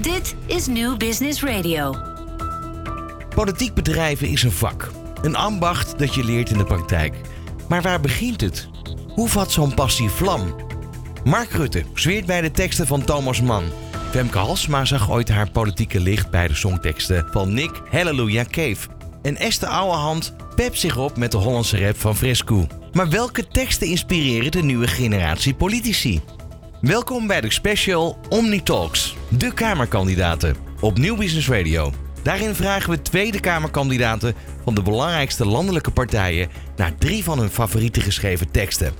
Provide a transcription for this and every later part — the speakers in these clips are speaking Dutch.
Dit is New Business Radio. Politiek bedrijven is een vak. Een ambacht dat je leert in de praktijk. Maar waar begint het? Hoe vat zo'n passie vlam? Mark Rutte zweert bij de teksten van Thomas Mann. Femke Halsma zag ooit haar politieke licht bij de songteksten van Nick Hallelujah Cave. En Esther Ouwehand pept zich op met de Hollandse rap van Fresco. Maar welke teksten inspireren de nieuwe generatie politici? Welkom bij de special Omni Talks, de Kamerkandidaten, op Nieuw Business Radio. Daarin vragen we Tweede Kamerkandidaten van de belangrijkste landelijke partijen naar drie van hun favoriete geschreven teksten.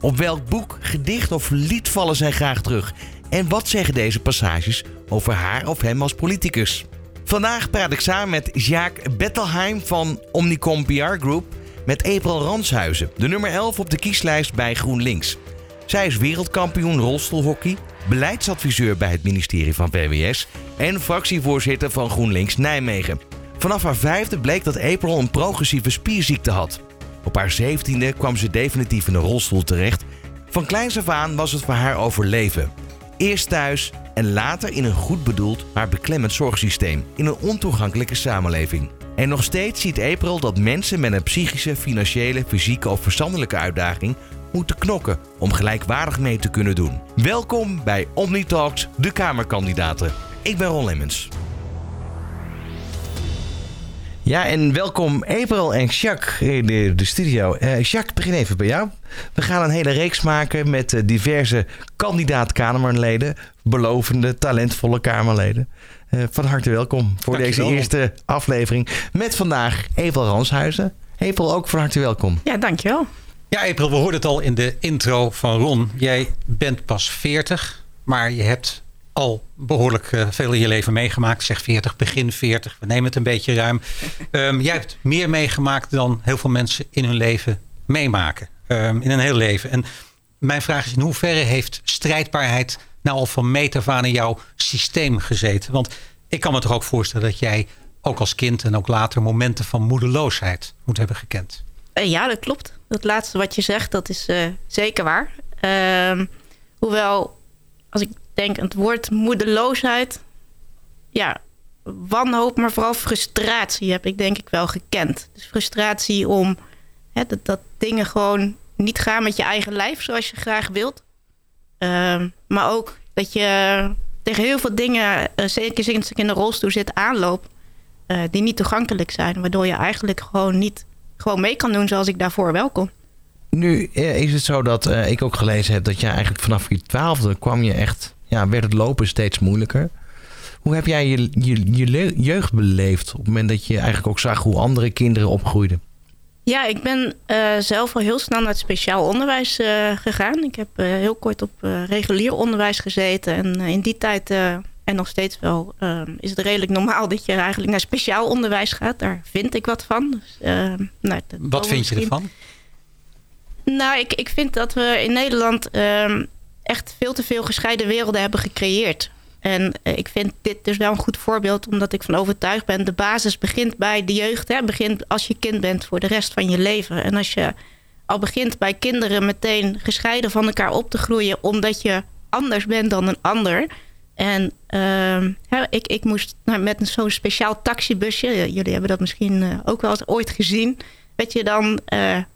Op welk boek, gedicht of lied vallen zij graag terug? En wat zeggen deze passages over haar of hem als politicus? Vandaag praat ik samen met Jacques Bettelheim van Omnicom PR Group met April Ranshuizen, de nummer 11 op de kieslijst bij GroenLinks. Zij is wereldkampioen rolstoelhockey, beleidsadviseur bij het ministerie van VWS en fractievoorzitter van GroenLinks Nijmegen. Vanaf haar vijfde bleek dat April een progressieve spierziekte had. Op haar zeventiende kwam ze definitief in een rolstoel terecht. Van kleins af aan was het voor haar overleven. Eerst thuis en later in een goed bedoeld, maar beklemmend zorgsysteem in een ontoegankelijke samenleving. En nog steeds ziet April dat mensen met een psychische, financiële, fysieke of verstandelijke uitdaging moeten knokken om gelijkwaardig mee te kunnen doen. Welkom bij OmniTalks, de Kamerkandidaten. Ik ben Ron Lemmens. Ja, en welkom April en Jacques in de, de studio. Uh, Jacques, begin even bij jou. We gaan een hele reeks maken met uh, diverse kandidaat-Kamerleden. Belovende, talentvolle Kamerleden. Uh, van harte welkom voor Dankjewel. deze eerste aflevering. Met vandaag April Ranshuizen. April, ook van harte welkom. Ja, dankjewel. Ja, April, we hoorden het al in de intro van Ron. Jij bent pas 40, maar je hebt al behoorlijk uh, veel in je leven meegemaakt. Zeg 40, begin 40. We nemen het een beetje ruim. Um, jij hebt meer meegemaakt dan heel veel mensen in hun leven meemaken. Um, in een heel leven. En mijn vraag is in hoeverre heeft strijdbaarheid nou al van meet af aan in jouw systeem gezeten? Want ik kan me toch ook voorstellen dat jij ook als kind en ook later momenten van moedeloosheid moet hebben gekend. Uh, ja, dat klopt. Dat laatste wat je zegt, dat is uh, zeker waar. Uh, hoewel, als ik denk aan het woord moedeloosheid... ja, wanhoop, maar vooral frustratie heb ik denk ik wel gekend. Dus frustratie om hè, dat, dat dingen gewoon niet gaan met je eigen lijf zoals je graag wilt. Uh, maar ook dat je tegen heel veel dingen, uh, zeker sinds ik in de rolstoel zit, aanloop... Die niet toegankelijk zijn. Waardoor je eigenlijk gewoon niet gewoon mee kan doen zoals ik daarvoor wel kon. Nu is het zo dat uh, ik ook gelezen heb dat je eigenlijk vanaf je twaalfde kwam je echt, ja, werd het lopen steeds moeilijker. Hoe heb jij je, je, je jeugd beleefd op het moment dat je eigenlijk ook zag hoe andere kinderen opgroeiden? Ja, ik ben uh, zelf al heel snel naar het speciaal onderwijs uh, gegaan. Ik heb heel kort op regulier onderwijs gezeten. En in die tijd, en nog steeds wel, is het redelijk normaal dat je eigenlijk naar speciaal onderwijs gaat. Daar vind ik wat van. Dus, nou, wat vind je ervan? Nou, ik, ik vind dat we in Nederland um, echt veel te veel gescheiden werelden hebben gecreëerd. En uh, ik vind dit dus wel een goed voorbeeld, omdat ik van overtuigd ben... de basis begint bij de jeugd, hè, begint als je kind bent voor de rest van je leven. En als je al begint bij kinderen meteen gescheiden van elkaar op te groeien... omdat je anders bent dan een ander... En ja, ik, ik moest nou, met zo'n speciaal taxibusje... jullie hebben dat misschien uh, ook wel eens ooit gezien werd je dan uh,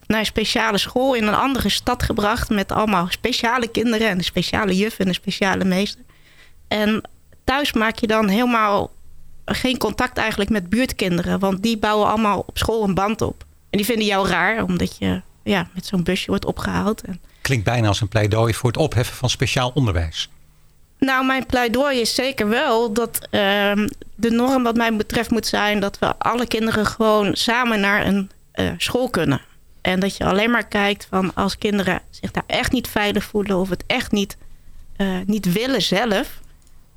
naar een speciale school in een andere stad gebracht... met allemaal speciale kinderen en een speciale juf en een speciale meester. En thuis maak je dan helemaal geen contact eigenlijk met buurtkinderen... want die bouwen allemaal op school een band op. En die vinden jou raar, omdat je ja, met zo'n busje wordt opgehaald. En... Klinkt bijna als een pleidooi voor het opheffen van speciaal onderwijs. Nou, mijn pleidooi is zeker wel dat uh, de norm wat mij betreft moet zijn... dat we alle kinderen gewoon samen naar een uh, school kunnen. En dat je alleen maar kijkt van als kinderen zich daar echt niet veilig voelen... of het echt niet, uh, niet willen zelf...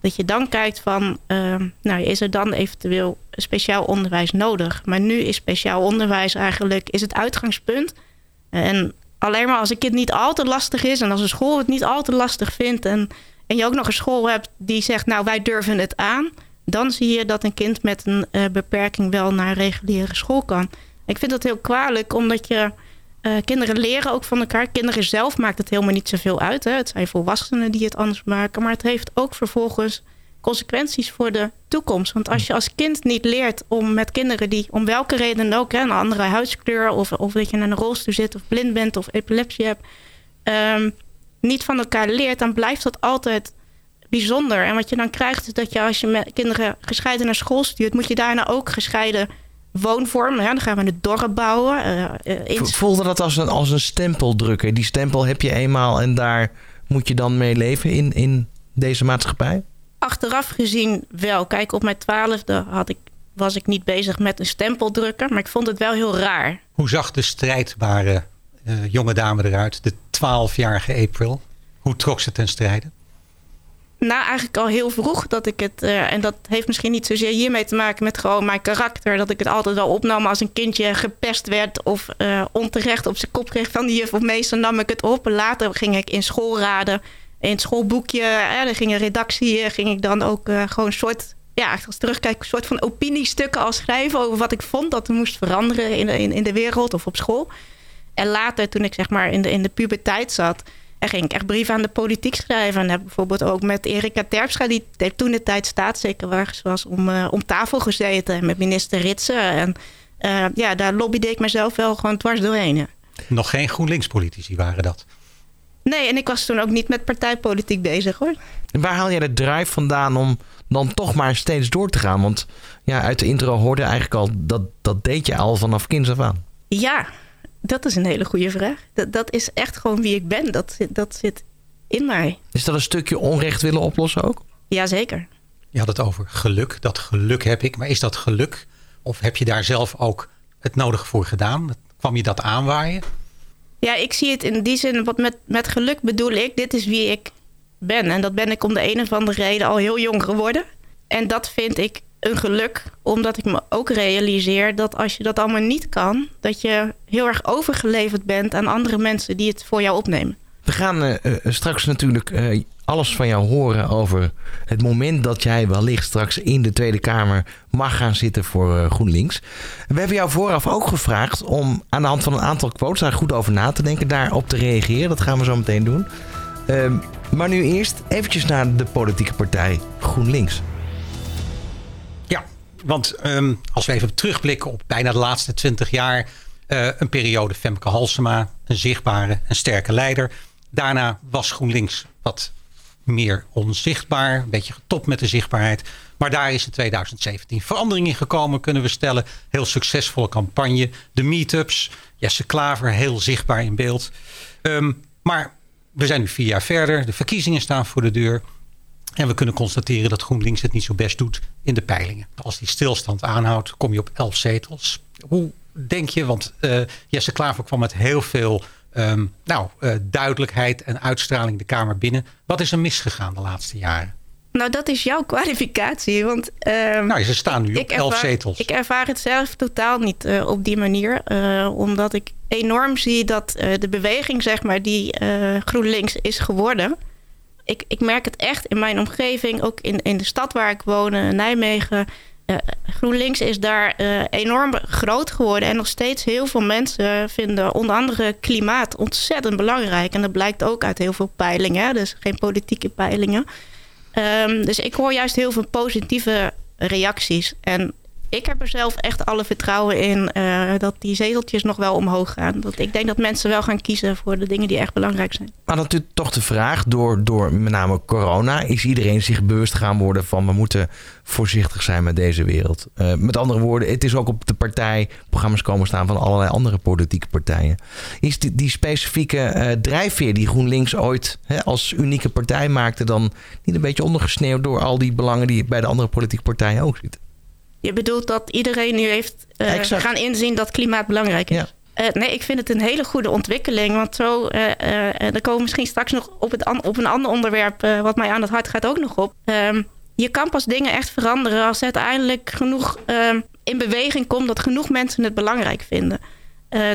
dat je dan kijkt van, uh, nou is er dan eventueel speciaal onderwijs nodig. Maar nu is speciaal onderwijs eigenlijk is het uitgangspunt. En alleen maar als een kind niet al te lastig is... en als een school het niet al te lastig vindt... en, en je ook nog een school hebt die zegt, nou wij durven het aan... dan zie je dat een kind met een uh, beperking wel naar reguliere school kan... Ik vind dat heel kwalijk, omdat je uh, kinderen leren ook van elkaar. Kinderen zelf maakt het helemaal niet zoveel uit. Hè? Het zijn volwassenen die het anders maken. Maar het heeft ook vervolgens consequenties voor de toekomst. Want als je als kind niet leert om met kinderen die om welke reden ook, hè, een andere huidskleur of, of dat je in een rolstoel zit of blind bent of epilepsie hebt, ehm, niet van elkaar leert, dan blijft dat altijd bijzonder. En wat je dan krijgt is dat je als je met kinderen gescheiden naar school stuurt, moet je daarna ook gescheiden woonvormen. Ja, dan gaan we een dorp bouwen. Uh, Voelde dat als een, als een stempel drukken? Die stempel heb je eenmaal en daar moet je dan mee leven in, in deze maatschappij? Achteraf gezien wel. Kijk, op mijn twaalfde had ik, was ik niet bezig met een stempel drukken. Maar ik vond het wel heel raar. Hoe zag de strijdbare uh, jonge dame eruit? De twaalfjarige April. Hoe trok ze ten strijde? nou, eigenlijk al heel vroeg dat ik het. Uh, en dat heeft misschien niet zozeer hiermee te maken met gewoon mijn karakter. Dat ik het altijd wel opnam als een kindje gepest werd of uh, onterecht op zijn kop kreeg van die juf of meester, nam ik het op. Later ging ik in schoolraden, in het schoolboekje, er ging een redactie, ging ik dan ook gewoon een soort. Ja, als terugkijk, een soort van opiniestukken al schrijven over wat ik vond dat er moest veranderen in in, in de wereld of op school. En later, toen ik zeg maar in de, in de puberteit zat, en ging ik echt brieven aan de politiek schrijven. En heb bijvoorbeeld ook met Erika Terpstra, die toen de tijd staatssecretaris was, om, uh, om tafel gezeten. En met minister Ritsen. En uh, ja, daar lobbyde ik mezelf wel gewoon dwars doorheen. Nog geen GroenLinks-politici waren dat? Nee, en ik was toen ook niet met partijpolitiek bezig hoor. En waar haal jij de drive vandaan om dan toch maar steeds door te gaan? Want ja, uit de intro hoorde eigenlijk al, dat, dat deed je al vanaf kinds af aan. Ja, dat is een hele goede vraag. Dat, dat is echt gewoon wie ik ben. Dat, dat zit in mij. Is dat een stukje onrecht willen oplossen ook? Jazeker. Je had het over geluk. Dat geluk heb ik. Maar is dat geluk? Of heb je daar zelf ook het nodige voor gedaan? Kwam je dat aanwaaien? Ja, ik zie het in die zin. Wat met, met geluk bedoel ik, dit is wie ik ben. En dat ben ik om de een of andere reden al heel jong geworden. En dat vind ik een geluk, omdat ik me ook realiseer dat als je dat allemaal niet kan, dat je heel erg overgeleverd bent aan andere mensen die het voor jou opnemen. We gaan uh, straks natuurlijk uh, alles van jou horen over het moment dat jij wellicht straks in de Tweede Kamer mag gaan zitten voor GroenLinks. We hebben jou vooraf ook gevraagd om aan de hand van een aantal quotes daar goed over na te denken, daarop te reageren. Dat gaan we zo meteen doen. Ehm, maar nu eerst eventjes naar de politieke partij GroenLinks. Want um, als we even terugblikken op bijna de laatste twintig jaar. Uh, een periode Femke Halsema, een zichtbare, een sterke leider. Daarna was GroenLinks wat meer onzichtbaar. Een beetje getopt met de zichtbaarheid. Maar daar is in 2017 verandering in gekomen, kunnen we stellen. Heel succesvolle campagne. De meetups. Jesse Klaver, heel zichtbaar in beeld. Um, maar we zijn nu vier jaar verder. De verkiezingen staan voor de deur. En we kunnen constateren dat GroenLinks het niet zo best doet in de peilingen. Als die stilstand aanhoudt, kom je op elf zetels. Hoe denk je, want uh, Jesse Klaver kwam met heel veel um, nou, uh, duidelijkheid en uitstraling de Kamer binnen. Wat is er misgegaan de laatste jaren? Nou, dat is jouw kwalificatie. Want, uh, nou, ze staan nu op elf zetels. Ik ervaar het zelf totaal niet uh, op die manier. Uh, omdat ik enorm zie dat de beweging, zeg maar, die GroenLinks is geworden ik, ik merk het echt in mijn omgeving, ook in, in de stad waar ik woon, Nijmegen. Uh, GroenLinks is daar uh, enorm groot geworden. En nog steeds heel veel mensen vinden onder andere klimaat ontzettend belangrijk. En dat blijkt ook uit heel veel peilingen. Dus geen politieke peilingen. Um, dus ik hoor juist heel veel positieve reacties. En ik heb er zelf echt alle vertrouwen in uh, dat die zeteltjes nog wel omhoog gaan. Dat ik denk dat mensen wel gaan kiezen voor de dingen die echt belangrijk zijn. Maar natuurlijk toch de vraag, door, door met name corona, is iedereen zich bewust gaan worden van we moeten voorzichtig zijn met deze wereld. Uh, met andere woorden, het is ook op de partijprogramma's komen staan van allerlei andere politieke partijen. Is die, die specifieke uh, drijfveer die GroenLinks ooit hè, als unieke partij maakte, dan niet een beetje ondergesneeuwd door al die belangen die bij de andere politieke partijen ook zitten? Je bedoelt dat iedereen nu heeft uh, gaan inzien dat klimaat belangrijk is? Ja. Uh, nee, ik vind het een hele goede ontwikkeling. Want zo, uh, uh, dan komen we misschien straks nog op, het op een ander onderwerp... wat mij aan het hart gaat ook nog op. Um, je kan pas dingen echt veranderen als uiteindelijk genoeg um, in beweging komt... dat genoeg mensen het belangrijk vinden.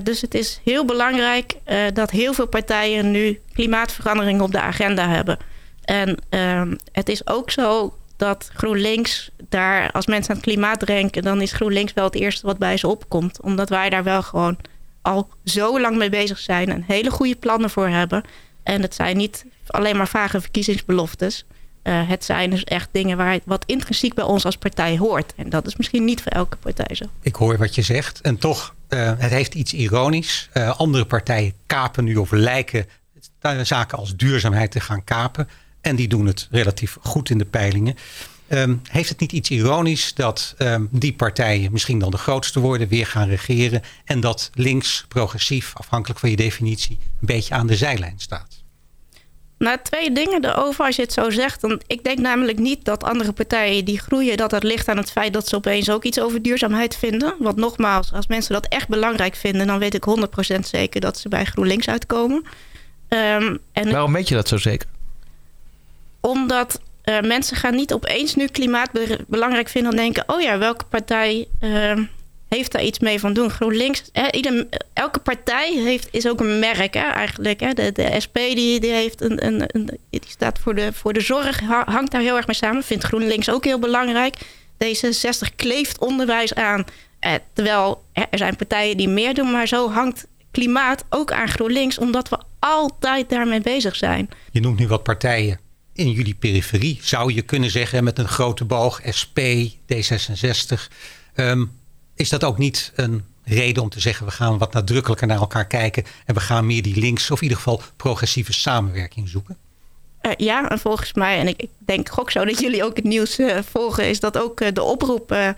dus het is heel belangrijk dat heel veel partijen nu klimaatverandering op de agenda hebben. En um, het is ook zo dat GroenLinks daar, als mensen aan het klimaat denken, dan is GroenLinks wel het eerste wat bij ze opkomt. Omdat wij daar wel gewoon al zo lang mee bezig zijn en hele goede plannen voor hebben. En het zijn niet alleen maar vage verkiezingsbeloftes. eh, het zijn dus echt dingen waar, wat intrinsiek bij ons als partij hoort. En dat is misschien niet voor elke partij zo. Ik hoor wat je zegt. En toch, uh, het heeft iets ironisch. Uh, andere partijen kapen nu of lijken zaken als duurzaamheid te gaan kapen. En die doen het relatief goed in de peilingen. Um, heeft het niet iets ironisch dat um, die partijen misschien dan de grootste worden, weer gaan regeren. En dat links, progressief, afhankelijk van je definitie, een beetje aan de zijlijn staat? Nou, twee dingen erover als je het zo zegt. Want ik denk namelijk niet dat andere partijen die groeien... dat dat ligt aan het feit dat ze opeens ook iets over duurzaamheid vinden. Want nogmaals, als mensen dat echt belangrijk vinden... dan weet ik 100% zeker dat ze bij GroenLinks uitkomen. Um, en Waarom weet je dat zo zeker? Omdat uh, mensen gaan niet opeens nu klimaat belangrijk vinden... en denken, oh ja, welke partij... Uh, heeft daar iets mee van doen. GroenLinks, hè, elke partij heeft, is ook een merk hè, eigenlijk. Hè. De, de SP die, die, heeft een, een, een, die staat voor de, voor de zorg, hangt daar heel erg mee samen. Vindt GroenLinks ook heel belangrijk. D66 kleeft onderwijs aan. Eh, terwijl er zijn partijen die meer doen, maar zo hangt klimaat ook aan GroenLinks, omdat we altijd daarmee bezig zijn. Je noemt nu wat partijen in jullie periferie, zou je kunnen zeggen, met een grote boog, SP, D66. Um, is dat ook niet een reden om te zeggen... we gaan wat nadrukkelijker naar elkaar kijken... en we gaan meer die links of in ieder geval progressieve samenwerking zoeken? Uh, ja, en volgens mij, en ik, denk gok zo dat jullie ook het nieuws uh, volgen... is dat ook uh, de oproep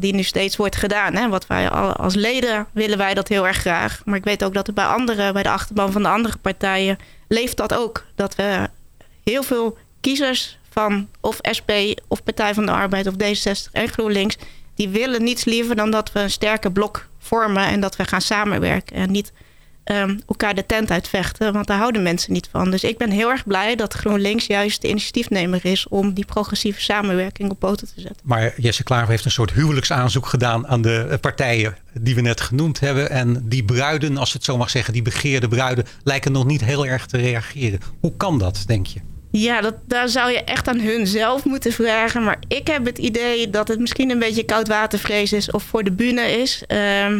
die nu steeds wordt gedaan. Hè? Wat wij als leden willen wij dat heel erg graag. Maar ik weet ook dat er bij anderen, bij de achterban van de andere partijen... leeft dat ook. Dat we heel veel kiezers van of SP of Partij van de Arbeid of D66 en GroenLinks die willen niets liever dan dat we een sterke blok vormen en dat we gaan samenwerken. En niet um, elkaar de tent uitvechten, want daar houden mensen niet van. Dus ik ben heel erg blij dat GroenLinks juist de initiatiefnemer is om die progressieve samenwerking op poten te zetten. Maar Jesse Klaver heeft een soort huwelijksaanzoek gedaan aan de partijen die we net genoemd hebben. En die bruiden, als het zo mag zeggen, die begeerde bruiden, lijken nog niet heel erg te reageren. Hoe kan dat, denk je? Ja, dat, daar zou je echt aan hun zelf moeten vragen. Maar ik heb het idee dat het misschien een beetje koudwatervrees is of voor de bühne is. Uh,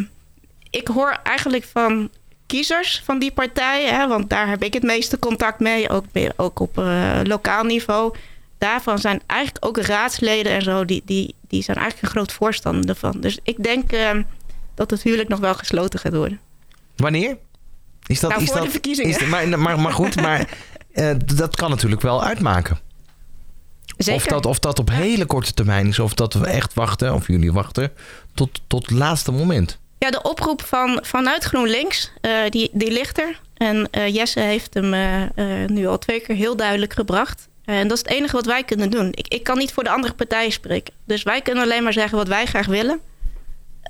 ik hoor eigenlijk van kiezers van die partij, hè, want daar heb ik het meeste contact mee, ook, ook op uh, lokaal niveau. Daarvan zijn eigenlijk ook raadsleden en zo, die, die, die zijn eigenlijk een groot voorstander ervan. Dus ik denk uh, dat het huwelijk nog wel gesloten gaat worden. Wanneer? Is dat, nou, is voor dat, de verkiezingen. Is, maar, maar, maar goed, maar uh, dat kan natuurlijk wel uitmaken. Zeker. Of dat, of dat op hele korte termijn is, of dat we echt wachten, of jullie wachten, tot, tot het laatste moment. Ja, de oproep van, vanuit GroenLinks, uh, die, die ligt er. En uh, Jesse heeft hem nu al twee keer heel duidelijk gebracht. En dat is het enige wat wij kunnen doen. Ik, ik kan niet voor de andere partijen spreken. Dus wij kunnen alleen maar zeggen wat wij graag willen.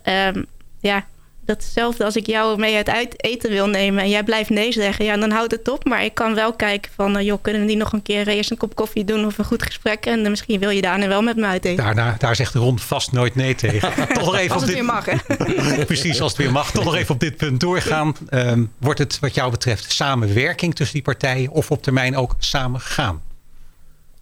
Um, ja, datzelfde als ik jou mee uit eten wil nemen en jij blijft nee zeggen, ja, dan houdt het op. Maar ik kan wel kijken van, uh, joh, kunnen we die nog een keer eerst een kop koffie doen of een goed gesprek? En uh, misschien wil je daarna wel met me uit eten. Daar, daar, daar zegt Ron vast nooit nee tegen. Toch nog even als het dit... weer mag, hè? Precies, als het weer mag. Toch nog even op dit punt doorgaan. Um, wordt het wat jou betreft samenwerking tussen die partijen of op termijn ook samen gaan?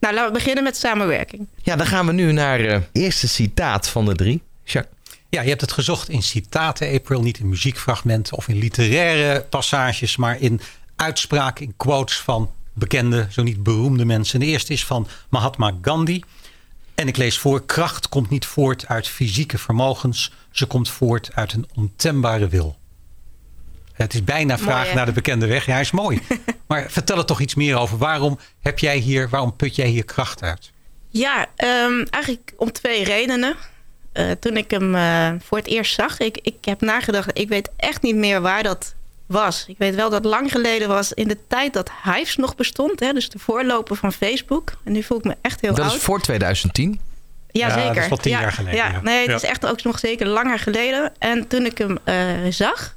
Nou, laten we beginnen met samenwerking. Ja, dan gaan we nu naar het uh, eerste citaat van de drie. Jacques. Ja, je hebt het gezocht in citaten, April. Niet in muziekfragmenten of in literaire passages, maar in uitspraken, in quotes van bekende, zo niet beroemde mensen. De eerste is van Mahatma Gandhi. En ik lees voor: kracht komt niet voort uit fysieke vermogens, ze komt voort uit een ontembare wil. Het is bijna vraag naar de bekende weg. Ja, hij is mooi. maar vertel er toch iets meer over. Waarom heb jij hier, waarom put jij hier kracht uit? Ja, um, eigenlijk om twee redenen. Uh, toen ik hem uh, voor het eerst zag, ik, ik heb nagedacht, ik weet echt niet meer waar dat was. Ik weet wel dat het lang geleden was in de tijd dat Hives nog bestond. Hè, dus de voorloper van Facebook. En nu voel ik me echt heel dat oud. Dat is voor 2010? Ja, ja zeker. Dat is wel tien ja, jaar geleden. Ja, Nee, het is echt ook nog zeker langer geleden. En toen ik hem uh, zag,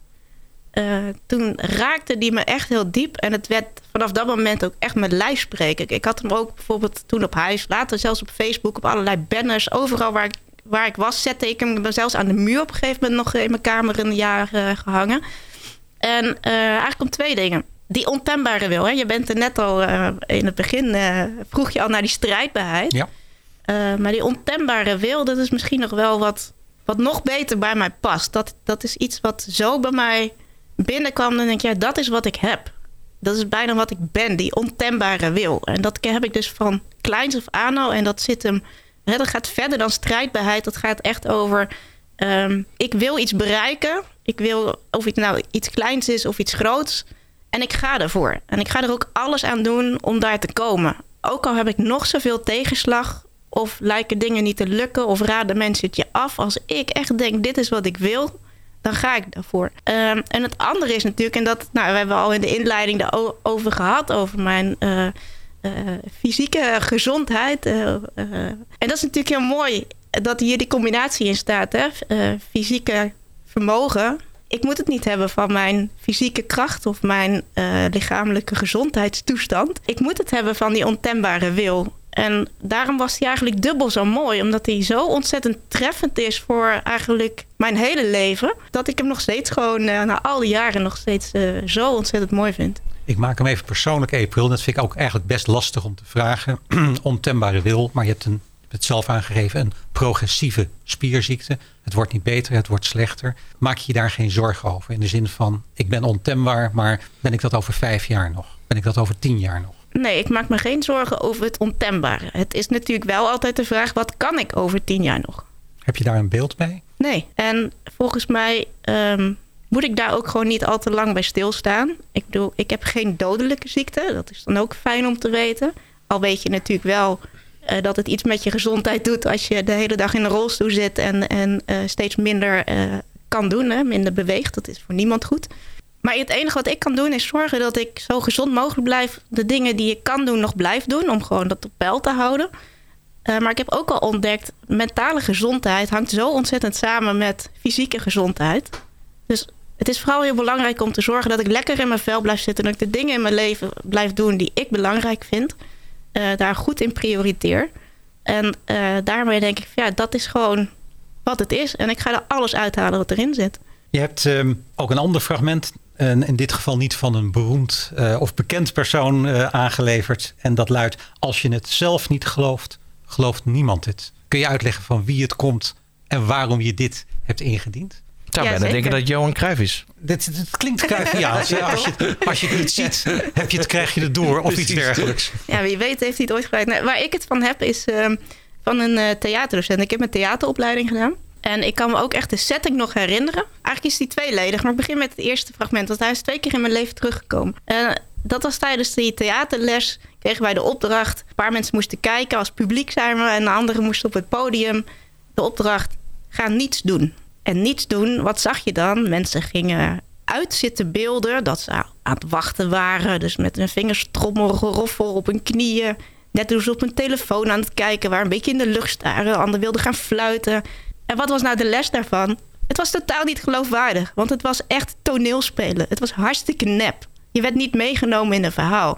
toen raakte die me echt heel diep. En het werd vanaf dat moment ook echt met lijf spreken. Ik, ik had hem ook bijvoorbeeld toen op huis, later zelfs op Facebook, op allerlei banners. Overal waar ik waar ik was, zette ik hem zelfs aan de muur op een gegeven moment nog in mijn kamer een jaar uh, gehangen. En uh, eigenlijk om twee dingen. Die ontembare wil. Hè? Je bent er net al uh, in het begin, vroeg je al naar die strijdbaarheid. Ja. maar die ontembare wil, dat is misschien nog wel wat, wat nog beter bij mij past. Dat, dat is iets wat zo bij mij binnenkwam. Dan denk ja, dat is wat ik heb. dat is bijna wat ik ben, die ontembare wil. En dat heb ik dus van kleins af aan al. En dat zit hem, hè, dat gaat verder dan strijdbaarheid. Dat gaat echt over, ehm, ik wil iets bereiken. Ik wil, of het nou iets kleins is of iets groots. En ik ga ervoor. En ik ga er ook alles aan doen om daar te komen. Ook al heb ik nog zoveel tegenslag of lijken dingen niet te lukken of raden mensen het je af. Als ik echt denk, dit is wat ik wil, dan ga ik daarvoor. Um, en het andere is natuurlijk, en dat nou, we hebben al in de inleiding over gehad, over mijn uh, fysieke gezondheid. Uh, en dat is natuurlijk heel mooi dat hier die combinatie in staat. Hè? fysieke vermogen. Ik moet het niet hebben van mijn fysieke kracht of mijn lichamelijke gezondheidstoestand. Ik moet het hebben van die ontembare wil. En daarom was hij eigenlijk dubbel zo mooi. Omdat hij zo ontzettend treffend is voor eigenlijk mijn hele leven. Dat ik hem nog steeds gewoon na al die jaren nog steeds zo ontzettend mooi vind. Ik maak hem even persoonlijk, April. Dat vind ik ook eigenlijk best lastig om te vragen. Ontembare wil, maar je hebt, een, het zelf aangegeven, een progressieve spierziekte. Het wordt niet beter, het wordt slechter. Maak je je daar geen zorgen over? In de zin van, ik ben ontembaar, maar ben ik dat over vijf jaar nog? Ben ik dat over tien jaar nog? Nee, ik maak me geen zorgen over het ontembare. Het is natuurlijk wel altijd de vraag: wat kan ik over tien jaar nog? Heb je daar een beeld bij? Nee. En volgens mij um, moet ik daar ook gewoon niet al te lang bij stilstaan. Ik bedoel, ik heb geen dodelijke ziekte. Dat is dan ook fijn om te weten. Al weet je natuurlijk wel uh, dat het iets met je gezondheid doet als je de hele dag in een rolstoel zit en, en uh, steeds minder uh, kan doen, hè, minder beweegt. Dat is voor niemand goed. Maar het enige wat ik kan doen is zorgen dat ik zo gezond mogelijk blijf. De dingen die ik kan doen nog blijf doen. Om gewoon dat op peil te houden. Maar ik heb ook al ontdekt, mentale gezondheid hangt zo ontzettend samen met fysieke gezondheid. Dus het is vooral heel belangrijk om te zorgen dat ik lekker in mijn vel blijf zitten. Dat ik de dingen in mijn leven blijf doen die ik belangrijk vind. Uh, daar goed in prioriteer. En uh, daarmee denk ik, ja, dat is gewoon wat het is. En ik ga er alles uithalen wat erin zit. Je hebt um, ook een ander fragment en in dit geval niet van een beroemd uh, of bekend persoon aangeleverd. En dat luidt, als je het zelf niet gelooft, gelooft niemand het. Kun je uitleggen van wie het komt en waarom je dit hebt ingediend? Ik zou ja, bijna denken dat Johan Cruijff is. Dit, dit klinkt Cruyffiaans. ja, als, je, als je het niet ziet, heb je het, krijg je het door of iets dergelijks. Ja, wie weet heeft hij het ooit gelijk. Nee, waar ik het van heb is uh, van een uh, theaterdocent. Ik heb een theateropleiding gedaan. En ik kan me ook echt de setting nog herinneren. Eigenlijk is die tweeledig, maar ik begin met het eerste fragment. Want hij is twee keer in mijn leven teruggekomen. Uh, dat was tijdens die theaterles. Kregen wij de opdracht. Een paar mensen moesten kijken. Als publiek zijn we. En de anderen moesten op het podium. De opdracht, ga niets doen. En niets doen, wat zag je dan? Mensen gingen uitzitten beelden dat ze aan het wachten waren. Dus met hun vingers trommel, geroffel op hun knieën. Net ze op hun telefoon aan het kijken, waar een beetje in de lucht staren. Anderen wilden gaan fluiten. En wat was nou de les daarvan? Het was totaal niet geloofwaardig, want het was echt toneelspelen. Het was hartstikke nep. Je werd niet meegenomen in een verhaal.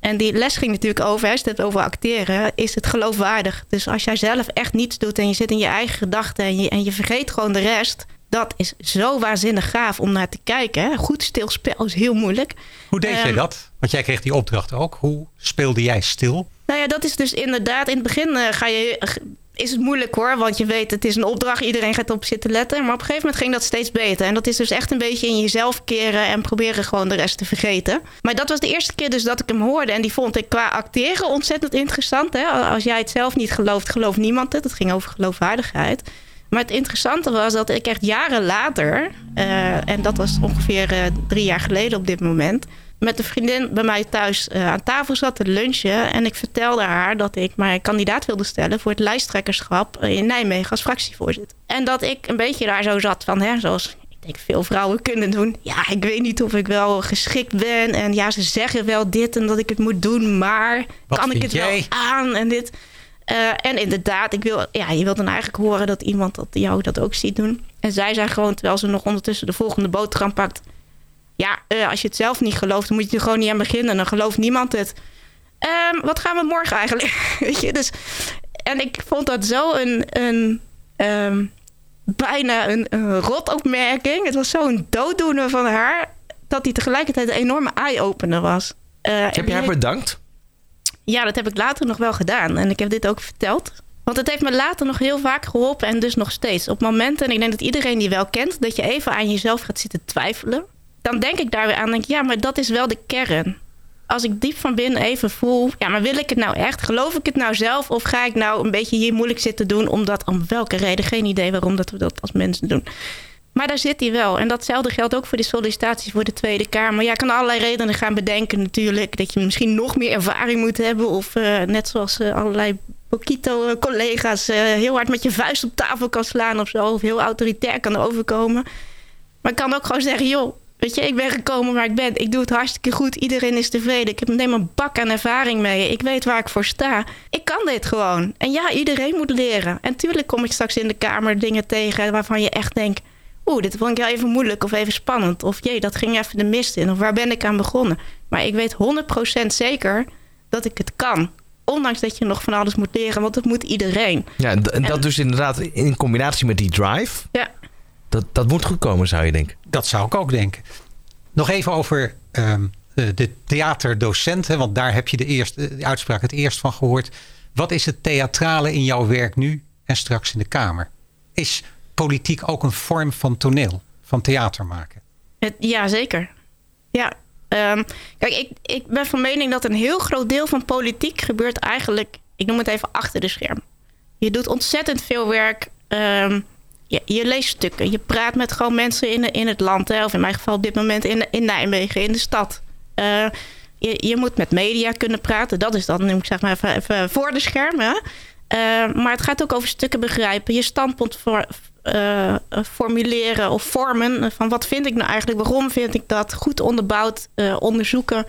En die les ging natuurlijk over, als je het over acteren, is het geloofwaardig. Dus als jij zelf echt niets doet en je zit in je eigen gedachten en je, en je vergeet gewoon de rest, dat is zo waanzinnig gaaf om naar te kijken. Hè? Goed stilspel is heel moeilijk. Hoe deed um, jij dat? Want jij kreeg die opdracht ook. Hoe speelde jij stil? Nou ja, dat is dus inderdaad. In het begin uh, ga je is het moeilijk hoor. Want je weet, het is een opdracht. Iedereen gaat op zitten letten. Maar op een gegeven moment ging dat steeds beter. En dat is dus echt een beetje in jezelf keren en proberen gewoon de rest te vergeten. Maar dat was de eerste keer dus dat ik hem hoorde. En die vond ik qua acteren ontzettend interessant. Hè? Als jij het zelf niet gelooft, gelooft niemand het. Het ging over geloofwaardigheid. Maar het interessante was dat ik echt jaren later, uh, en dat was ongeveer uh, drie jaar geleden op dit moment, met een vriendin bij mij thuis uh, aan tafel zat te lunchen. En ik vertelde haar dat ik mij kandidaat wilde stellen voor het lijsttrekkerschap in Nijmegen als fractievoorzitter. En dat ik een beetje daar zo zat van, hè, zoals ik denk veel vrouwen kunnen doen. Ja, ik weet niet of ik wel geschikt ben. En ja, ze zeggen wel dit en dat ik het moet doen, maar Wat kan ik het jij? wel aan en dit. Uh, en inderdaad, ik wil, ja, je wilt dan eigenlijk horen dat iemand dat jou dat ook ziet doen. En zij zei gewoon, terwijl ze nog ondertussen de volgende boterham pakt ja, uh, als je het zelf niet gelooft, dan moet je er gewoon niet aan beginnen. Dan gelooft niemand het. Um, wat gaan we morgen eigenlijk? Weet je, dus. En ik vond dat zo een. een um, bijna een, een rotopmerking. Het was zo'n dooddoener van haar. dat die tegelijkertijd een enorme eye-opener was. Uh, heb je haar bedankt? Ja, dat heb ik later nog wel gedaan. En ik heb dit ook verteld. Want het heeft me later nog heel vaak geholpen en dus nog steeds. Op momenten, en ik denk dat iedereen die wel kent, dat je even aan jezelf gaat zitten twijfelen dan denk ik daar weer aan. Denk, ja, maar dat is wel de kern. Als ik diep van binnen even voel, ja, maar wil ik het nou echt? Geloof ik het nou zelf? Of ga ik nou een beetje hier moeilijk zitten doen, omdat om welke reden? Geen idee waarom dat we dat als mensen doen. Maar daar zit hij wel. En datzelfde geldt ook voor de sollicitaties voor de Tweede Kamer. Ja, kan allerlei redenen gaan bedenken natuurlijk. Dat je misschien nog meer ervaring moet hebben. Of uh, net zoals uh, allerlei Bokito-collega's... Uh, heel hard met je vuist op tafel kan slaan of zo. Of heel autoritair kan overkomen. Maar ik kan ook gewoon zeggen... joh, weet je, ik ben gekomen waar ik ben. Ik doe het hartstikke goed. Iedereen is tevreden. Ik heb neem een bak aan ervaring mee. Ik weet waar ik voor sta. Ik kan dit gewoon. En ja, iedereen moet leren. En tuurlijk kom ik straks in de Kamer dingen tegen... waarvan je echt denkt oeh, dit vond ik wel even moeilijk of even spannend. Of jee, dat ging even de mist in. Of waar ben ik aan begonnen? Maar ik weet 100% zeker dat ik het kan. Ondanks dat je nog van alles moet leren, want dat moet iedereen. Ja, en dat dus inderdaad in combinatie met die drive. Ja. Dat, dat moet goed komen, zou je denken. Dat zou ik ook denken. Nog even over ehm, de theaterdocenten, want daar heb je de, eerste, de uitspraak het eerst van gehoord. Wat is het theatrale in jouw werk nu en straks in de Kamer? Is politiek ook een vorm van toneel, van theater maken? Het, ja, zeker. Ja. Um, kijk, ik, ik ben van mening dat een heel groot deel van politiek gebeurt eigenlijk, ik noem het even achter de scherm. Je doet ontzettend veel werk. Um, je, leest stukken, je praat met gewoon mensen in, in het land, hè, of in mijn geval op dit moment in, in Nijmegen, in de stad. Uh, je, je, moet met media kunnen praten. Dat is dan, noem ik zeg maar even, even voor de schermen. Uh, maar het gaat ook over stukken begrijpen, je standpunt voor, uh, formuleren of vormen. Van wat vind ik nou eigenlijk? Waarom vind ik dat? Goed onderbouwd onderzoeken.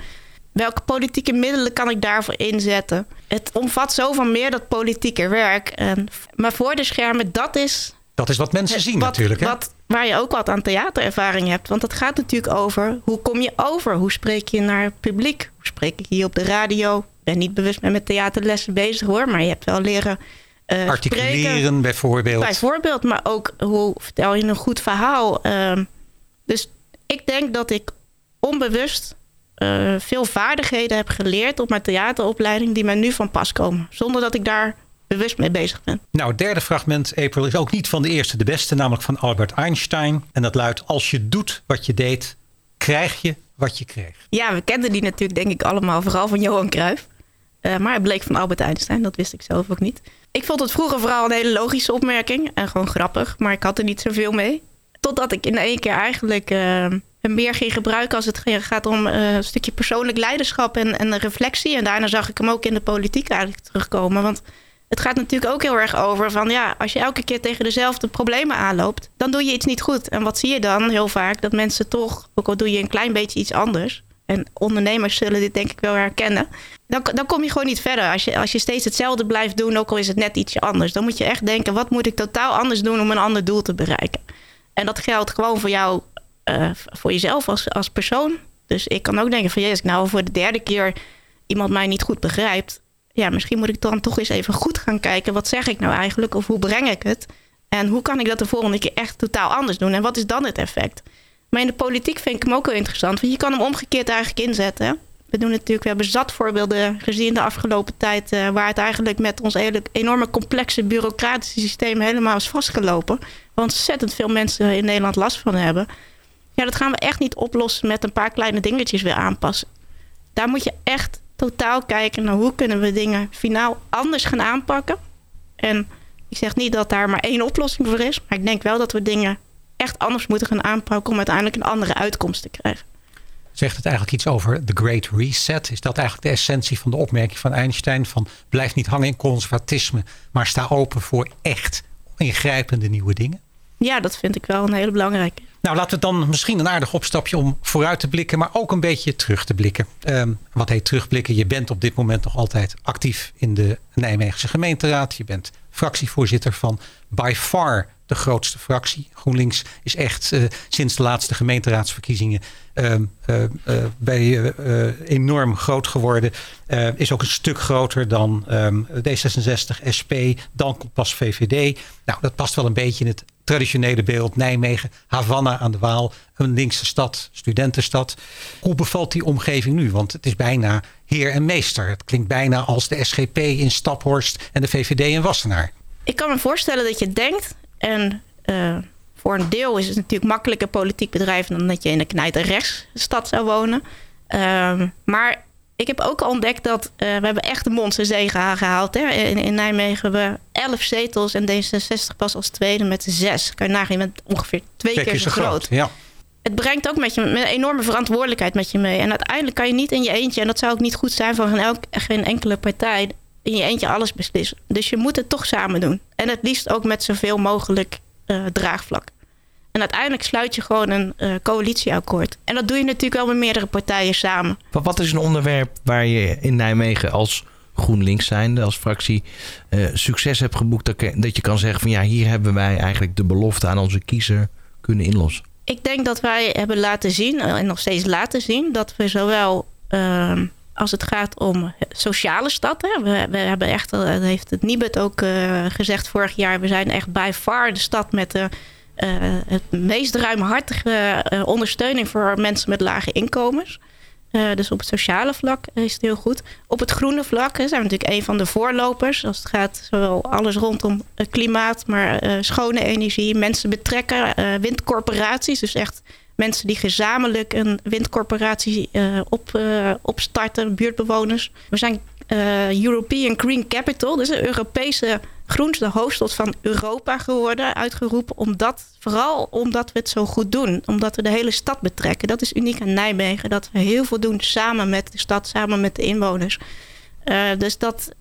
Welke politieke middelen kan ik daarvoor inzetten? Het omvat zoveel meer dat politieke werk. En, maar voor de schermen, dat is. Dat is wat mensen zien, natuurlijk. Hè? Wat, waar je ook wat aan theaterervaring hebt. Want het gaat natuurlijk over hoe kom je over? Hoe spreek je naar het publiek? Hoe spreek ik hier op de radio? Ik ben niet bewust met mijn theaterlessen bezig hoor, maar je hebt wel leren uh, Articuleren bijvoorbeeld. Bijvoorbeeld, maar ook hoe vertel je een goed verhaal. Uh, dus ik denk dat ik onbewust uh, veel vaardigheden heb geleerd op mijn theateropleiding die mij nu van pas komen. Zonder dat ik daar bewust mee bezig ben. Nou, het derde fragment, April, is ook niet van de eerste de beste, namelijk van Albert Einstein. En dat luidt: Als je doet wat je deed, krijg je wat je kreeg. Ja, we kenden die natuurlijk, denk ik, allemaal, vooral van Johan Cruijff. Uh, maar het bleek van Albert Einstein, dat wist ik zelf ook niet. Ik vond het vroeger vooral een hele logische opmerking en gewoon grappig, maar ik had er niet zoveel mee. Totdat ik in één keer eigenlijk uh, meer ging gebruiken als het gaat om uh, een stukje persoonlijk leiderschap en, en reflectie. En daarna zag ik hem ook in de politiek eigenlijk terugkomen. Want het gaat natuurlijk ook heel erg over van ja, als je elke keer tegen dezelfde problemen aanloopt, dan doe je iets niet goed. En wat zie je dan heel vaak? Dat mensen toch, ook al doe je een klein beetje iets anders, en ondernemers zullen dit denk ik wel herkennen. Dan, dan kom je gewoon niet verder. Als je, als je steeds hetzelfde blijft doen, ook al is het net ietsje anders. Dan moet je echt denken, wat moet ik totaal anders doen om een ander doel te bereiken? En dat geldt gewoon voor jou, uh, voor jezelf als, als persoon. Dus ik kan ook denken van, jezus, nou voor de derde keer iemand mij niet goed begrijpt. Ja, misschien moet ik dan toch eens even goed gaan kijken. Wat zeg ik nou eigenlijk? Of hoe breng ik het? En hoe kan ik dat de volgende keer echt totaal anders doen? En wat is dan het effect? Maar in de politiek vind ik hem ook wel interessant. Want je kan hem omgekeerd eigenlijk inzetten. We doen natuurlijk, we hebben zat voorbeelden gezien de afgelopen tijd. Uh, waar het eigenlijk met ons enorme complexe bureaucratische systeem helemaal is vastgelopen. Waar ontzettend veel mensen in Nederland last van hebben. Ja, dat gaan we echt niet oplossen met een paar kleine dingetjes weer aanpassen. Daar moet je echt totaal kijken naar hoe kunnen we dingen finaal anders gaan aanpakken. En ik zeg niet dat daar maar één oplossing voor is. Maar ik denk wel dat we dingen echt anders moeten gaan aanpakken om uiteindelijk een andere uitkomst te krijgen. Zegt het eigenlijk iets over de Great Reset? Is dat eigenlijk de essentie van de opmerking van Einstein? Van blijf niet hangen in conservatisme, maar sta open voor echt ingrijpende nieuwe dingen? Ja, dat vind ik wel een hele belangrijke. Nou, laten we dan misschien een aardig opstapje om vooruit te blikken, maar ook een beetje terug te blikken. Um, wat heet terugblikken? Je bent op dit moment nog altijd actief in de Nijmeegse gemeenteraad. Je bent fractievoorzitter van by far de grootste fractie. GroenLinks is echt uh, sinds de laatste gemeenteraadsverkiezingen uh, uh, bij, enorm groot geworden. is ook een stuk groter dan um, D66, SP, dan pas VVD. Nou, dat past wel een beetje in het traditionele beeld. Nijmegen, Havana aan de Waal, een linkse stad, studentenstad. Hoe bevalt die omgeving nu? Want het is bijna heer en meester. Het klinkt bijna als de SGP in Staphorst en de VVD in Wassenaar. Ik kan me voorstellen dat je denkt, en uh, voor een deel is het natuurlijk makkelijker politiek bedrijven dan dat je in een knijter rechtsstad zou wonen. Ehm, maar ik heb ook ontdekt dat uh, we hebben echt de monsterzege gehaald. Hè. In, in, Nijmegen hebben we 11 zetels en D66 pas als tweede met zes. Kan je nagaan, je bent ongeveer twee, keer, zo groot. groot. Ja. Het brengt ook met je met een enorme verantwoordelijkheid met je mee. En uiteindelijk kan je niet in je eentje, en dat zou ook niet goed zijn voor geen, elk, geen enkele partij, in je eentje alles beslissen. Dus je moet het toch samen doen. En het liefst ook met zoveel mogelijk uh, draagvlak. En uiteindelijk sluit je gewoon een uh, coalitieakkoord. En dat doe je natuurlijk wel met meerdere partijen samen. Wat is een onderwerp waar je in Nijmegen als GroenLinks zijnde, als fractie, uh, succes hebt geboekt? Dat, dat je kan zeggen van ja, hier hebben wij eigenlijk de belofte aan onze kiezer kunnen inlossen. Ik denk dat wij hebben laten zien, en nog steeds laten zien, dat we zowel uh, als het gaat om sociale stad. Hè. We, we, hebben echt, dat heeft het Nibud ook uh, gezegd vorig jaar, we zijn echt by far de stad met de uh, het meest ruimhartige ondersteuning voor mensen met lage inkomens. Dus op het sociale vlak is het heel goed. Op het groene vlak zijn we natuurlijk een van de voorlopers. Als het gaat zowel alles rondom klimaat, maar schone energie, mensen betrekken, windcorporaties. Dus echt mensen die gezamenlijk een windcorporatie op, opstarten, buurtbewoners. We zijn European Green Capital, dus een Europese groenste hoofdstad van Europa geworden, uitgeroepen. Omdat, vooral omdat we het zo goed doen. Omdat we de hele stad betrekken. Dat is uniek aan Nijmegen. Dat we heel veel doen samen met de stad, samen met de inwoners. Dus dat,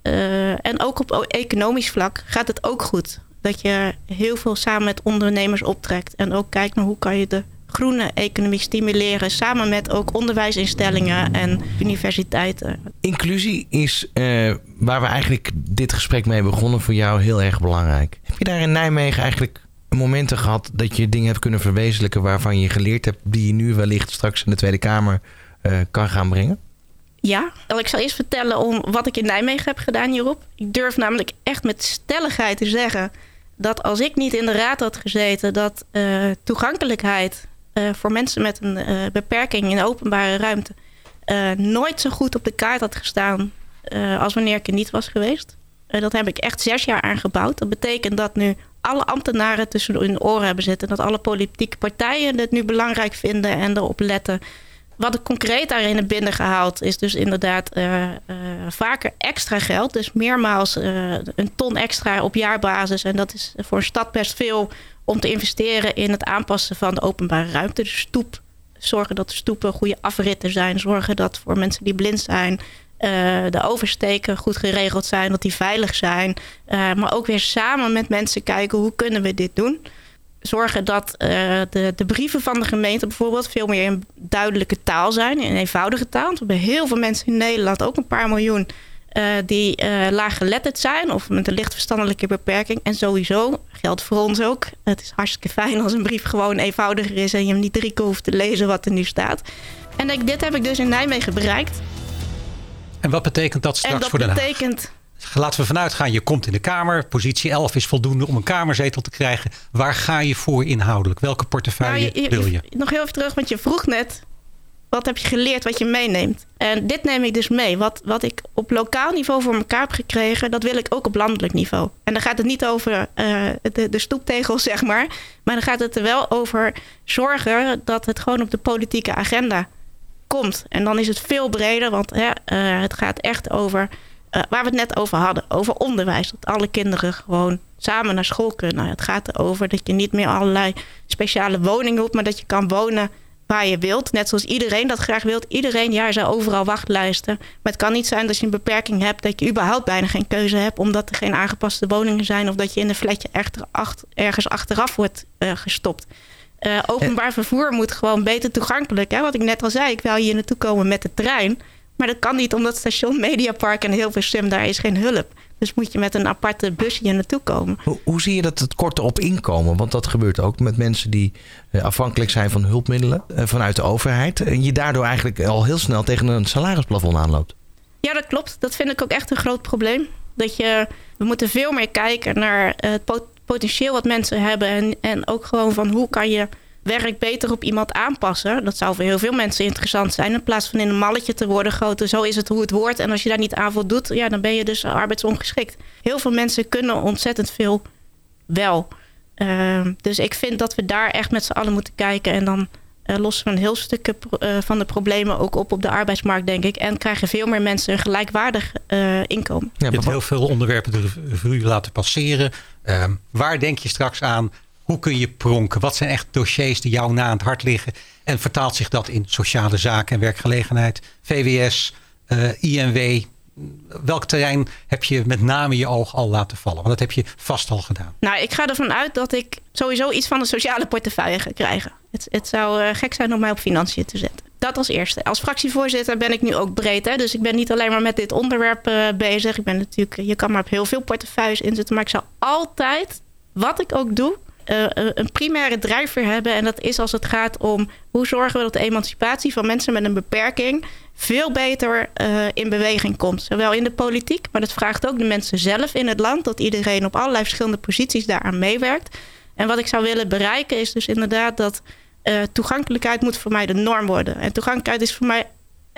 en ook op economisch vlak gaat het ook goed. Dat je heel veel samen met ondernemers optrekt. En ook kijkt naar hoe kan je de groene economie stimuleren. Samen met ook onderwijsinstellingen en universiteiten. Inclusie is uh, waar we eigenlijk dit gesprek mee begonnen voor jou heel erg belangrijk. Heb je daar in Nijmegen eigenlijk momenten gehad dat je dingen hebt kunnen verwezenlijken waarvan je geleerd hebt, die je nu wellicht straks in de Tweede Kamer uh, kan gaan brengen? Ja, ik zal eerst vertellen om wat ik in Nijmegen heb gedaan hierop. Ik durf namelijk echt met stelligheid te zeggen dat als ik niet in de raad had gezeten, dat uh, toegankelijkheid voor mensen met een uh, beperking in de openbare ruimte uh, nooit zo goed op de kaart had gestaan als wanneer ik er niet was geweest. dat heb ik echt zes jaar aangebouwd. Dat betekent dat nu alle ambtenaren tussen hun oren hebben zitten. Dat alle politieke partijen het nu belangrijk vinden en erop letten. Wat ik concreet daarin heb binnengehaald is dus inderdaad vaker extra geld. Dus meermaals een ton extra op jaarbasis. En dat is voor een stad best veel om te investeren in het aanpassen van de openbare ruimte. Dus stoep, zorgen dat de stoepen goede afritten zijn. Zorgen dat voor mensen die blind zijn uh, de oversteken goed geregeld zijn. Dat die veilig zijn. Uh, maar ook weer samen met mensen kijken hoe kunnen we dit doen. Zorgen dat uh, de, de brieven van de gemeente bijvoorbeeld veel meer in duidelijke taal zijn. In eenvoudige taal. Want we hebben heel veel mensen in Nederland, ook een paar miljoen die uh, laag geletterd zijn of met een licht verstandelijke beperking. En sowieso geldt voor ons ook. Het is hartstikke fijn als een brief gewoon eenvoudiger is en je hem niet drie keer hoeft te lezen wat er nu staat. En dit heb ik dus in Nijmegen bereikt. En wat betekent dat straks dat voor Den Haag? betekent... Laten we vanuit gaan, je komt in de Kamer. Positie 11 is voldoende om een Kamerzetel te krijgen. Waar ga je voor inhoudelijk? Welke portefeuille nou, je, wil je? Nog heel even terug, want je vroeg net wat heb je geleerd wat je meeneemt? En dit neem ik dus mee. Wat, wat ik op lokaal niveau voor elkaar heb gekregen, dat wil ik ook op landelijk niveau. En dan gaat het niet over uh, de, de stoeptegels, zeg maar. Maar dan gaat het er wel over zorgen dat het gewoon op de politieke agenda komt. En dan is het veel breder, want hè, uh, het gaat echt over uh, waar we het net over hadden. Over onderwijs. Dat alle kinderen gewoon samen naar school kunnen. Het gaat erover dat je niet meer allerlei speciale woningen hoeft, maar dat je kan wonen waar je wilt. Net zoals iedereen dat graag wilt. Iedereen, ja, er overal wachtlijsten. Maar het kan niet zijn dat je een beperking hebt... dat je überhaupt bijna geen keuze hebt... omdat er geen aangepaste woningen zijn... of dat je in een flatje ergens achteraf wordt uh, gestopt. Uh, openbaar vervoer moet gewoon beter toegankelijk. Hè? Wat ik net al zei, ik wil hier naartoe komen met de trein... Maar dat kan niet omdat station Mediapark en heel veel daar is geen hulp. Dus moet je met een aparte busje hier naartoe komen. Hoe, hoe, zie je dat het korter op inkomen? Want dat gebeurt ook met mensen die eh, afhankelijk zijn van hulpmiddelen eh, vanuit de overheid. En je daardoor eigenlijk al heel snel tegen een salarisplafond aanloopt. Ja, dat klopt. Dat vind ik ook echt een groot probleem. Dat je, we moeten veel meer kijken naar het potentieel wat mensen hebben. En, en ook gewoon van hoe kan je werk beter op iemand aanpassen. Dat zou voor heel veel mensen interessant zijn. In plaats van in een malletje te worden goten. Zo is het hoe het wordt. En als je daar niet aan voldoet, ja, dan ben je dus arbeidsongeschikt. Heel veel mensen kunnen ontzettend veel wel. Ehm, dus ik vind dat we daar echt met z'n allen moeten kijken. En dan uh, lossen we een heel stuk uh, van de problemen ook op op de arbeidsmarkt, denk ik. En krijgen veel meer mensen een gelijkwaardig uh, inkomen. Je hebt heel veel onderwerpen de revue laten passeren. Ehm, waar denk je straks aan? Hoe kun je pronken? Wat zijn echt dossiers die jou na aan het hart liggen? En vertaalt zich dat in sociale zaken en werkgelegenheid, VWS, INW, welk terrein heb je met name je oog al laten vallen? Want dat heb je vast al gedaan. Nou, ik ga ervan uit dat ik sowieso iets van een sociale portefeuille ga krijgen. Het, het zou uh, gek zijn om mij op financiën te zetten. Dat als eerste. Als fractievoorzitter ben ik nu ook breed. Hè? Dus ik ben niet alleen maar met dit onderwerp uh, bezig. Ik ben natuurlijk, je kan maar op heel veel portefeuilles inzetten. Maar ik zou altijd, wat ik ook doe, uh, een primaire drijver hebben. En dat is als het gaat om hoe zorgen we dat de emancipatie van mensen met een beperking veel beter uh, in beweging komt. Zowel in de politiek, maar dat vraagt ook de mensen zelf in het land. Dat iedereen op allerlei verschillende posities daaraan meewerkt. En wat ik zou willen bereiken is dus inderdaad dat toegankelijkheid moet voor mij de norm worden. En toegankelijkheid is voor mij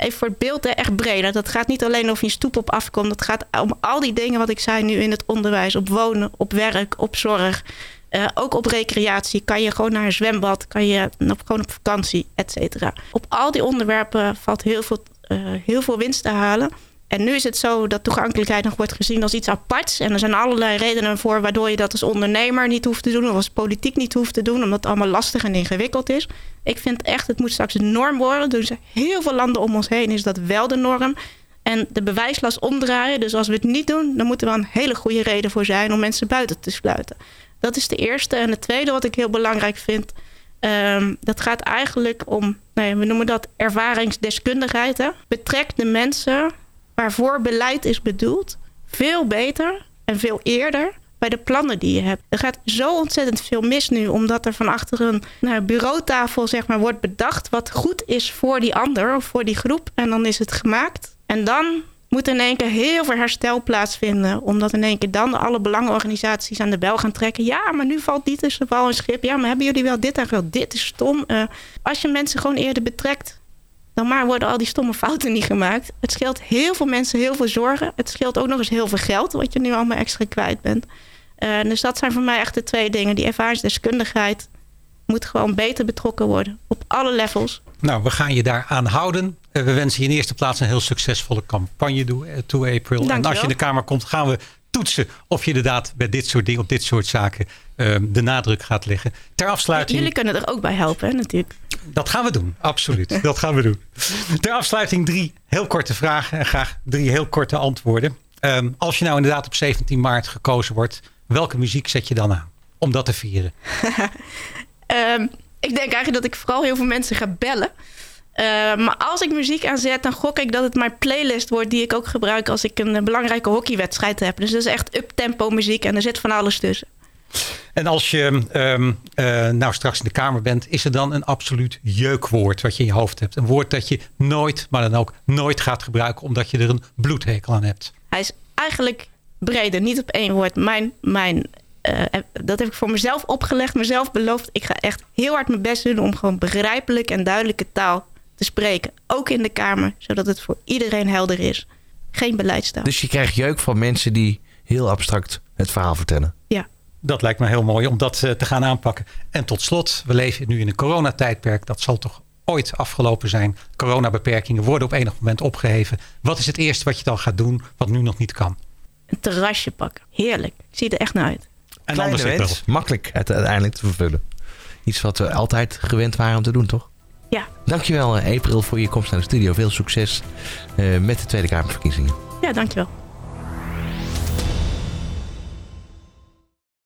even voor het beeld echt breder. Dat gaat niet alleen over je stoep op afkomt. Dat gaat om al die dingen wat ik zei nu in het onderwijs. Op wonen, op werk, op zorg. Uh, ook op recreatie. Kan je gewoon naar een zwembad. Kan je gewoon op vakantie, et cetera. Op al die onderwerpen valt heel veel, uh, heel veel winst te halen. En nu is het zo dat toegankelijkheid nog wordt gezien als iets aparts. En er zijn allerlei redenen voor waardoor je dat als ondernemer niet hoeft te doen. Of als politiek niet hoeft te doen. Omdat het allemaal lastig en ingewikkeld is. Ik vind echt, het moet straks een norm worden. Dus heel veel landen om ons heen is dat wel de norm. En de bewijslast omdraaien. Dus als we het niet doen, dan moet er wel een hele goede reden voor zijn om mensen buiten te sluiten. Dat is de eerste. En het tweede wat ik heel belangrijk vind. Um, dat gaat eigenlijk om, nee, we noemen dat ervaringsdeskundigheid. Hè? Betrek de mensen waarvoor beleid is bedoeld veel beter en veel eerder bij de plannen die je hebt. Er gaat zo ontzettend veel mis nu, omdat er van achter een nou, bureautafel zeg maar, wordt bedacht wat goed is voor die ander of voor die groep. En dan is het gemaakt. En dan moet in één keer heel veel herstel plaatsvinden. Omdat in één keer dan alle belangenorganisaties aan de bel gaan trekken. Ja, maar nu valt dit tussen bal en schip. Ja, maar hebben jullie wel dit en wel dit is stom. Uh, als je mensen gewoon eerder betrekt, dan maar worden al die stomme fouten niet gemaakt. Het scheelt heel veel mensen heel veel zorgen. Het scheelt ook nog eens heel veel geld, wat je nu allemaal extra kwijt bent. Uh, dus dat zijn voor mij echt de twee dingen. Die ervaringsdeskundigheid moet gewoon beter betrokken worden. Op alle levels. Nou, we gaan je daar aan houden. Eh, we wensen je in eerste plaats een heel succesvolle campagne toe, eh, April. Dank en als je in de Kamer komt, gaan we toetsen of je inderdaad bij dit soort dingen, op dit soort zaken, um, de nadruk gaat leggen. Ter afsluiting. Jullie kunnen er ook bij helpen, hè, natuurlijk. Dat gaan we doen, absoluut. dat gaan we doen. Ter afsluiting drie heel korte vragen en graag drie heel korte antwoorden. Um, als je nou inderdaad op 17 maart gekozen wordt, welke muziek zet je dan aan om dat te vieren? um, ik denk eigenlijk dat ik vooral heel veel mensen ga bellen. Uh, maar als ik muziek aanzet, dan gok ik dat het mijn playlist wordt die ik ook gebruik als ik een belangrijke hockeywedstrijd heb. Dus dat is echt up-tempo muziek en er zit van alles tussen. En als je um, uh, nou straks in de Kamer bent, is er dan een absoluut jeukwoord wat je in je hoofd hebt? Een woord dat je nooit, maar dan ook nooit gaat gebruiken omdat je er een bloedhekel aan hebt? Hij is eigenlijk breder, niet op één woord. Mijn, mijn uh, dat heb ik voor mezelf opgelegd, mezelf beloofd. Ik ga echt heel hard mijn best doen om gewoon begrijpelijk en duidelijke taal te spreken. Ook in de Kamer, zodat het voor iedereen helder is. Geen beleidstaal. Dus je krijgt jeuk van mensen die heel abstract het verhaal vertellen. Ja. Dat lijkt me heel mooi om dat uh, te gaan aanpakken. En tot slot, we leven nu in een coronatijdperk. Dat zal toch ooit afgelopen zijn. Coronabeperkingen worden op enig moment opgeheven. Wat is het eerste wat je dan gaat doen wat nu nog niet kan? Een terrasje pakken. Heerlijk. Ik zie er echt naar uit. En Kleine wens, makkelijk uiteindelijk te vervullen. Iets wat we altijd gewend waren om te doen, toch? Ja. Dankjewel, April, voor je komst naar de studio. Veel succes uh, met de Tweede Kamerverkiezingen. Ja, dankjewel.